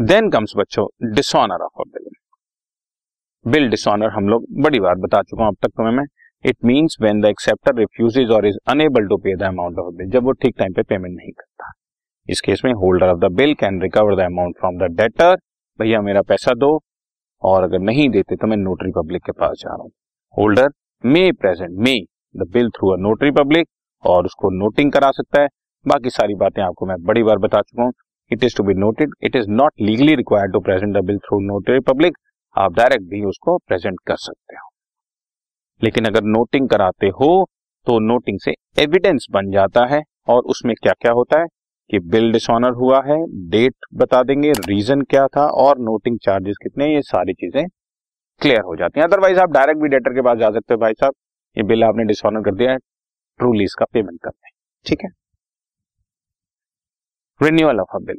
Then comes बच्चों dishonour of a bill bill dishonour हम लोग, बड़ी बार बता चुका हूँ अब तक तुम्हें मैं। It means when the acceptor refuses or is unable to pay the amount of bill जब वो ठीक टाइम पे पेमेंट नहीं करता। इस केस में holder of the bill can recover the amount from the debtor भैया, मेरा पैसा दो, और अगर नहीं देते तो मैं नोटरी पब्लिक के पास जा रहा हूँ। Holder may present may the bill through a notary public और उसको नोटिंग करा सकता है। बाकी सारी बातें आपको मैं बड़ी बार बता चुका हूँ। It is to be noted it is not legally required to present the bill through notary public आप डायरेक्ट भी उसको प्रेजेंट कर सकते हो। लेकिन अगर नोटिंग कराते हो तो नोटिंग से एविडेंस बन जाता है और उसमें क्या क्या होता है? कि बिल डिसऑनर हुआ है डेट बता देंगे रीजन क्या था और नोटिंग चार्जेस कितने ये सारी चीज़ें क्लियर हो जाती हैं। अदरवाइज़ आप डायरेक्ट भी डेटर के पास जा सकते हो भाई साहब। ये बिल आपने डिसऑनर कर दिया है ट्रूली इसका पेमेंट कर दें ठीक है? रिन्यूअल ऑफ़ अ बिल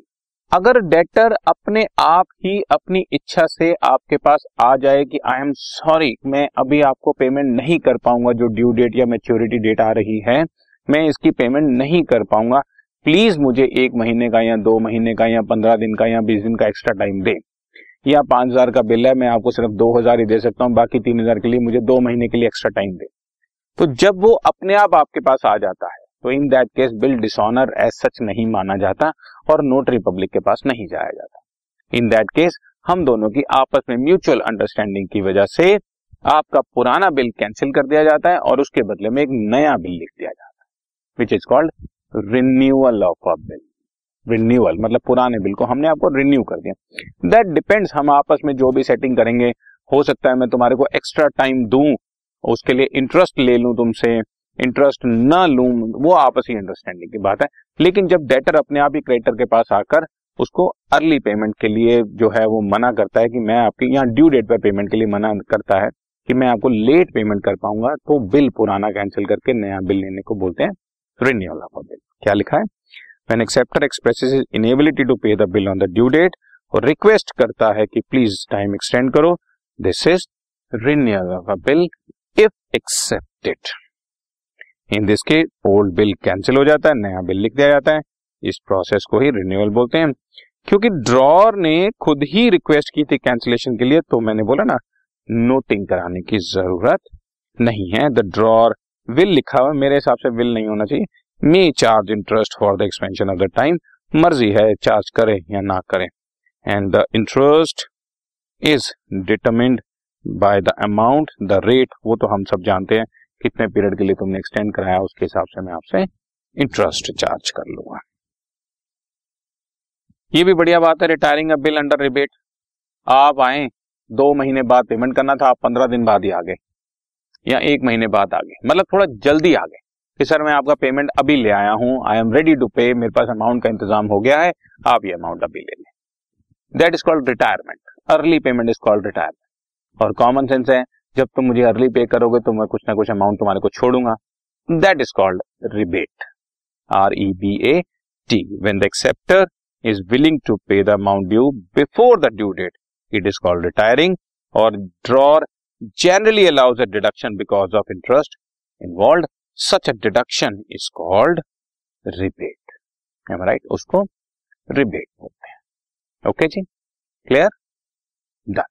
अगर डेटर अपने आप ही अपनी इच्छा से आपके पास आ जाए कि आई एम सॉरी मैं अभी आपको पेमेंट नहीं कर पाऊँगा जो ड्यू डेट या मेच्योरिटी डेट आ रही है, मैं इसकी पेमेंट नहीं कर पाऊँगा प्लीज़ मुझे एक महीने का या दो महीने का या पंद्रह दिन का या बीस दिन का एक्स्ट्रा टाइम दे। या पाँच हज़ार का बिल है, मैं आपको सिर्फ़ दो हज़ार ही दे सकता हूँ, बाकी तीन हज़ार के लिए मुझे दो महीने के लिए एक्स्ट्रा टाइम दे। तो जब वो अपने आप आपके पास आ जाता है तो in that case bill dishonour as such नहीं माना जाता और नोटरी पब्लिक के पास नहीं जाया जाता। इन दैट केस हम दोनों की आपस में म्यूचुअल अंडरस्टैंडिंग की वजह से आपका पुराना बिल कैंसिल कर दिया जाता है और उसके बदले में एक नया बिल लिख दिया जाता है which is called renewal of a bill renewal मतलब पुराने बिल को हमने आपको रिन्यू कर दिया। दैट डिपेंड्स हम आपस में जो भी सेटिंग करेंगे, हो सकता है मैं तुम्हारे को एक्स्ट्रा टाइम दूँ, उसके लिए इंटरेस्ट ले लूँ तुमसे इंटरेस्ट न लू, वो आपसी अंडरस्टैंडिंग की बात है। लेकिन जब डेटर अपने आप ही क्रेडिटर के पास आकर उसको अर्ली पेमेंट के लिए जो है वो मना करता है कि मैं आपकी, यहाँ ड्यू डेट पर पेमेंट के लिए मना करता है कि मैं आपको लेट पेमेंट कर पाऊँगा तो बिल पुराना कैंसिल करके नया बिल लेने को बोलते हैं रिन्यूअल ऑफ़ बिल क्या लिखा है? When acceptor expresses his inability to pay the bill on the due date और रिक्वेस्ट करता है कि प्लीज़ टाइम एक्सटेंड करो। This is renewal of a bill if accepted in this के ओल्ड बिल कैंसिल हो जाता है, नया बिल लिख दिया जाता है। इस प्रोसेस को ही रिन्यूअल बोलते हैं क्योंकि ड्रॉर ने खुद ही रिक्वेस्ट की थी कैंसिलेशन के लिए तो मैंने बोला ना, नोटिंग कराने की ज़रूरत नहीं है। द ड्रॉर विल लिखा हुआ मेरे हिसाब से विल नहीं होना चाहिए। May charge interest for the expansion of the time, मर्ज़ी है, चार्ज करे या ना करे। And the interest is determined by the amount, the rate, वो तो हम सब जानते हैं। कितने पीरियड के लिए तुमने एक्सटेंड कराया, उसके हिसाब से मैं आपसे इंटरेस्ट चार्ज कर लूँगा। ये भी बढ़िया बात है रिटायरिंग बिल अंडर रिबेट आप आए, दो महीने बाद पेमेंट करना था, आप पंद्रह दिन बाद ही आ गए या एक महीने बाद आ गए मतलब थोड़ा जल्दी आ गए कि सर, मैं आपका पेमेंट अभी ले आया हूँ आई एम रेडी टू पे मेरे पास अमाउंट का इंतज़ाम हो गया है, आप ये अमाउंट अभी ले लें। That is called retirement early payment is called retirement और कॉमन सेंस है जब तुम मुझे अर्ली पे करोगे तो मैं कुछ ना कुछ अमाउंट तुम्हारे को छोड़ूँगा। That is called rebate R E B A T when the acceptor is willing to pay the amount due before the due date it is called retiring और drawer a deduction because of interest involved. Such a deduction is called rebate. Am I right? उसको rebate बोलते हैं। Okay जी? Clear done